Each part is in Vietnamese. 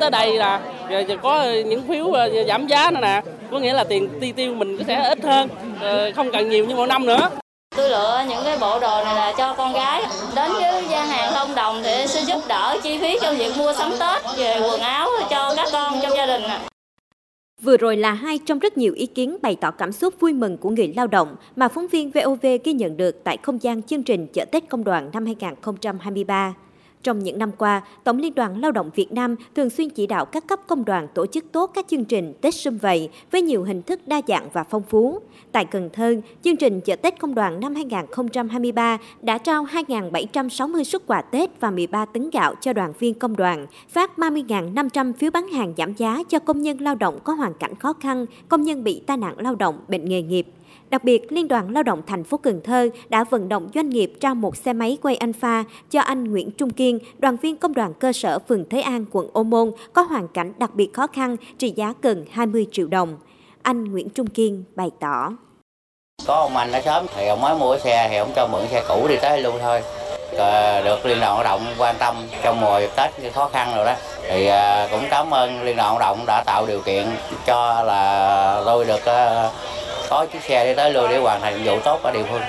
tới đây là có những phiếu giảm giá nữa nè có nghĩa là tiền chi tiêu mình sẽ ít hơn không cần nhiều như mọi năm nữa Tôi lựa những cái bộ đồ này là cho con gái. Đến với gian hàng không đồng thì sẽ giúp đỡ chi phí trong việc mua sắm Tết về quần áo cho các con trong gia đình. Vừa rồi là hai trong rất nhiều ý kiến bày tỏ cảm xúc vui mừng của người lao động mà phóng viên VOV ghi nhận được tại không gian chương trình chợ Tết Công đoàn năm 2023. Trong những năm qua, Tổng Liên đoàn Lao động Việt Nam thường xuyên chỉ đạo các cấp công đoàn tổ chức tốt các chương trình Tết Xuân Vầy với nhiều hình thức đa dạng và phong phú. Tại Cần Thơ, chương trình chợ Tết Công đoàn năm 2023 đã trao 2.760 xuất quà Tết và 13 tấn gạo cho đoàn viên công đoàn, phát 30.500 phiếu bán hàng giảm giá cho công nhân lao động có hoàn cảnh khó khăn, công nhân bị tai nạn lao động, bệnh nghề nghiệp. Đặc biệt, Liên đoàn Lao động thành phố Cần Thơ đã vận động doanh nghiệp trao một xe máy quay Alpha cho anh Nguyễn Trung Kiên, đoàn viên công đoàn cơ sở phường Thế An, quận Ô Môn, có hoàn cảnh đặc biệt khó khăn, trị giá gần 20 triệu đồng. Anh Nguyễn Trung Kiên bày tỏ. Có ông anh ở sớm thì ông mới mua xe thì ông cho mượn xe cũ đi tới luôn thôi. Ờ, được Liên đoàn Lao động quan tâm trong mùa Tết khó khăn rồi đó thì ờ, cũng cảm ơn Liên đoàn Lao động đã tạo điều kiện cho là tôi được ờ, có chiếc xe để tới lưu để hoàn thành nhiệm vụ tốt ở địa phương.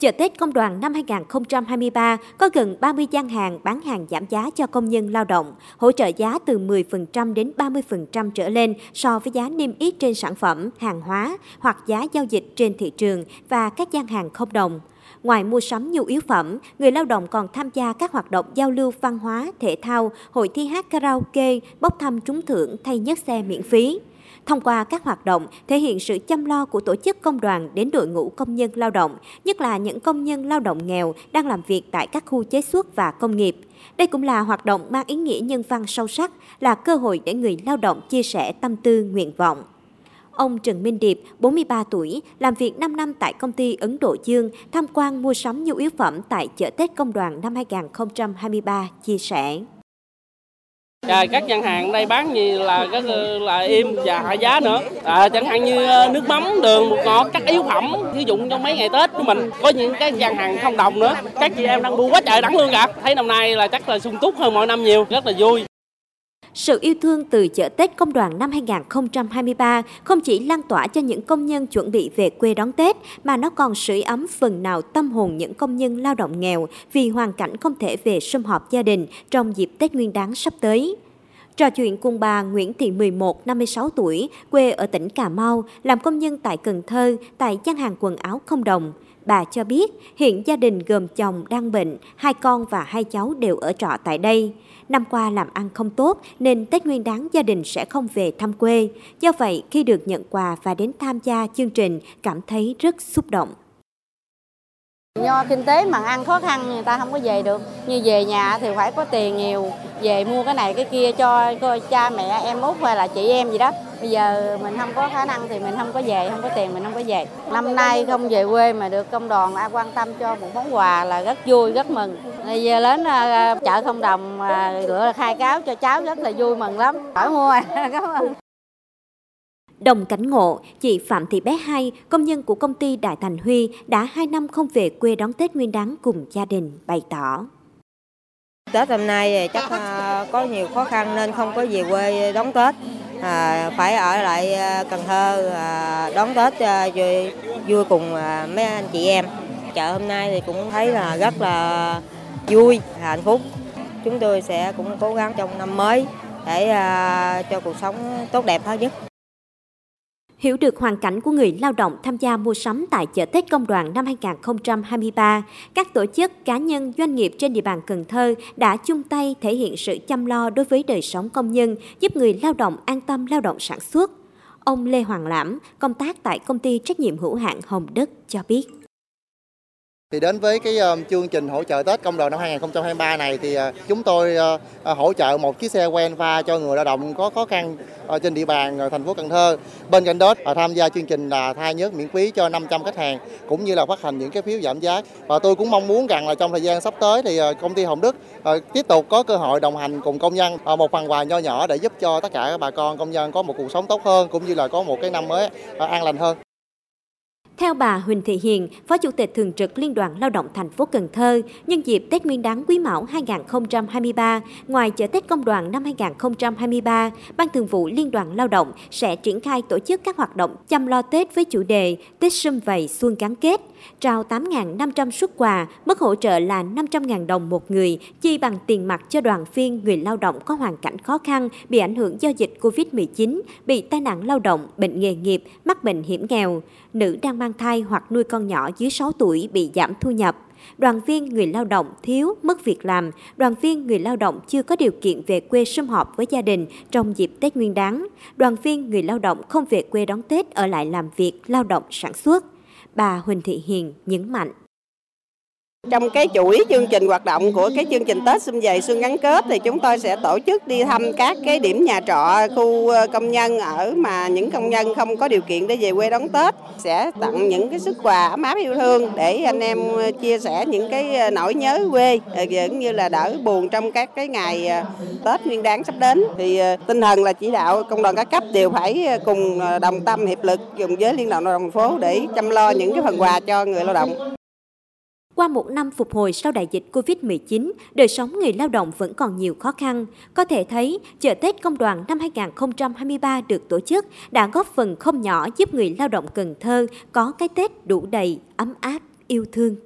Chợ Tết Công đoàn năm 2023 có gần 30 gian hàng bán hàng giảm giá cho công nhân lao động, hỗ trợ giá từ 10% đến 30% trở lên so với giá niêm yết trên sản phẩm, hàng hóa hoặc giá giao dịch trên thị trường và các gian hàng không đồng. Ngoài mua sắm nhu yếu phẩm, người lao động còn tham gia các hoạt động giao lưu văn hóa, thể thao, hội thi hát karaoke, bốc thăm trúng thưởng thay nhất xe miễn phí. Thông qua các hoạt động thể hiện sự chăm lo của tổ chức công đoàn đến đội ngũ công nhân lao động, nhất là những công nhân lao động nghèo đang làm việc tại các khu chế xuất và công nghiệp. Đây cũng là hoạt động mang ý nghĩa nhân văn sâu sắc, là cơ hội để người lao động chia sẻ tâm tư, nguyện vọng. Ông Trần Minh Điệp, 43 tuổi, làm việc 5 năm tại công ty Ấn Độ Dương, tham quan mua sắm nhu yếu phẩm tại chợ Tết Công đoàn năm 2023, chia sẻ. À, các gian hàng đây bán gì là rất ờ, là im và hạ giá nữa. À, chẳng hạn như ờ, nước mắm đường bột ngọt các yếu phẩm sử dụng trong mấy ngày tết của mình. Có những cái gian hàng không đồng nữa. Các chị em đang bu quá trời đẳng luôn cả. Thấy năm nay là chắc là sung túc hơn mọi năm nhiều. Rất là vui sự yêu thương từ chợ Tết Công đoàn năm 2023 không chỉ lan tỏa cho những công nhân chuẩn bị về quê đón Tết, mà nó còn sưởi ấm phần nào tâm hồn những công nhân lao động nghèo vì hoàn cảnh không thể về sum họp gia đình trong dịp Tết Nguyên đán sắp tới. Trò chuyện cùng bà Nguyễn Thị 11, 56 tuổi, quê ở tỉnh Cà Mau, làm công nhân tại Cần Thơ, tại gian hàng quần áo không đồng. Bà cho biết hiện gia đình gồm chồng đang bệnh, hai con và hai cháu đều ở trọ tại đây. Năm qua làm ăn không tốt nên Tết Nguyên đán gia đình sẽ không về thăm quê. Do vậy khi được nhận quà và đến tham gia chương trình cảm thấy rất xúc động. Do kinh tế mà ăn khó khăn người ta không có về được. Như về nhà thì phải có tiền nhiều, về mua cái này cái kia cho cha mẹ em út hay là chị em gì đó. Bây giờ mình không có khả năng thì mình không có về, không có tiền mình không có về. Năm nay không về quê mà được công đoàn đã quan tâm cho một món quà là rất vui, rất mừng. Bây giờ đến à, chợ không đồng rửa khai cáo cho cháu rất là vui mừng lắm. Hỏi mua. Cảm ơn. Đồng cảnh ngộ, chị Phạm Thị Bé Hai, công nhân của công ty Đại Thành Huy đã 2 năm không về quê đón Tết Nguyên đán cùng gia đình, bày tỏ. Tết hôm nay chắc à, có nhiều khó khăn nên không có về quê đón Tết. À, phải ở lại à, Cần Thơ à, đón Tết à, vui, vui cùng mấy anh chị em. Chợ hôm nay thì cũng thấy là rất là vui, hạnh phúc. Chúng tôi sẽ cũng cố gắng trong năm mới để cho cuộc sống tốt đẹp hơn nhất. Hiểu được hoàn cảnh của người lao động tham gia mua sắm tại chợ Tết Công đoàn năm 2023, các tổ chức, cá nhân, doanh nghiệp trên địa bàn Cần Thơ đã chung tay thể hiện sự chăm lo đối với đời sống công nhân, giúp người lao động an tâm lao động sản xuất. Ông Lê Hoàng Lãm, công tác tại công ty trách nhiệm hữu hạn Hồng Đức cho biết. Thì đến với cái ờ, chương trình hỗ trợ Tết công đoàn năm 2023 này thì uh, chúng tôi uh, hỗ trợ một chiếc xe quen pha cho người lao động có khó khăn ở trên địa bàn thành phố Cần Thơ. Bên cạnh đó tham gia chương trình là thay nhớt miễn phí cho 500 khách hàng cũng như là phát hành những cái phiếu giảm giá. Và tôi cũng mong muốn rằng là trong thời gian sắp tới thì công ty Hồng Đức tiếp tục có cơ hội đồng hành cùng công nhân một phần quà nho nhỏ để giúp cho tất cả các bà con công nhân có một cuộc sống tốt hơn cũng như là có một cái năm mới an lành hơn. Theo bà Huỳnh Thị Hiền, Phó Chủ tịch Thường trực Liên đoàn Lao động thành phố Cần Thơ, nhân dịp Tết Nguyên đán Quý Mão 2023, ngoài chợ Tết Công đoàn năm 2023, Ban Thường vụ Liên đoàn Lao động sẽ triển khai tổ chức các hoạt động chăm lo Tết với chủ đề Tết Sum Vầy Xuân Gắn Kết, trao 8.500 xuất quà, mức hỗ trợ là 500.000 đồng một người, chi bằng tiền mặt cho đoàn viên người lao động có hoàn cảnh khó khăn bị ảnh hưởng do dịch Covid-19, bị tai nạn lao động, bệnh nghề nghiệp, mắc bệnh hiểm nghèo, nữ đang mang thai hoặc nuôi con nhỏ dưới 6 tuổi bị giảm thu nhập. Đoàn viên người lao động thiếu mất việc làm, đoàn viên người lao động chưa có điều kiện về quê sum họp với gia đình trong dịp Tết Nguyên đán, đoàn viên người lao động không về quê đón Tết ở lại làm việc lao động sản xuất bà Huỳnh Thị Hiền nhấn mạnh. Trong cái chuỗi chương trình hoạt động của cái chương trình Tết Xuân về Xuân Gắn Kết thì chúng tôi sẽ tổ chức đi thăm các cái điểm nhà trọ, khu ờ, công nhân ở mà những công nhân không có điều kiện để về quê đón Tết. Sẽ tặng những cái sức quà ấm áp yêu thương để anh em ờ, chia sẻ những cái ờ, nỗi nhớ quê, cũng như là đỡ buồn trong các cái ngày Tết Nguyên đáng sắp đến. Thì tinh thần là chỉ đạo công đoàn các cấp đều phải cùng đồng tâm hiệp lực cùng với Liên đoàn Lao động thành phố để chăm lo những cái phần quà cho người lao động. Qua một năm phục hồi sau đại dịch Covid-19, đời sống người lao động vẫn còn nhiều khó khăn. Có thể thấy, chợ Tết Công đoàn năm 2023 được tổ chức đã góp phần không nhỏ giúp người lao động Cần Thơ có cái Tết đủ đầy, ấm áp, yêu thương.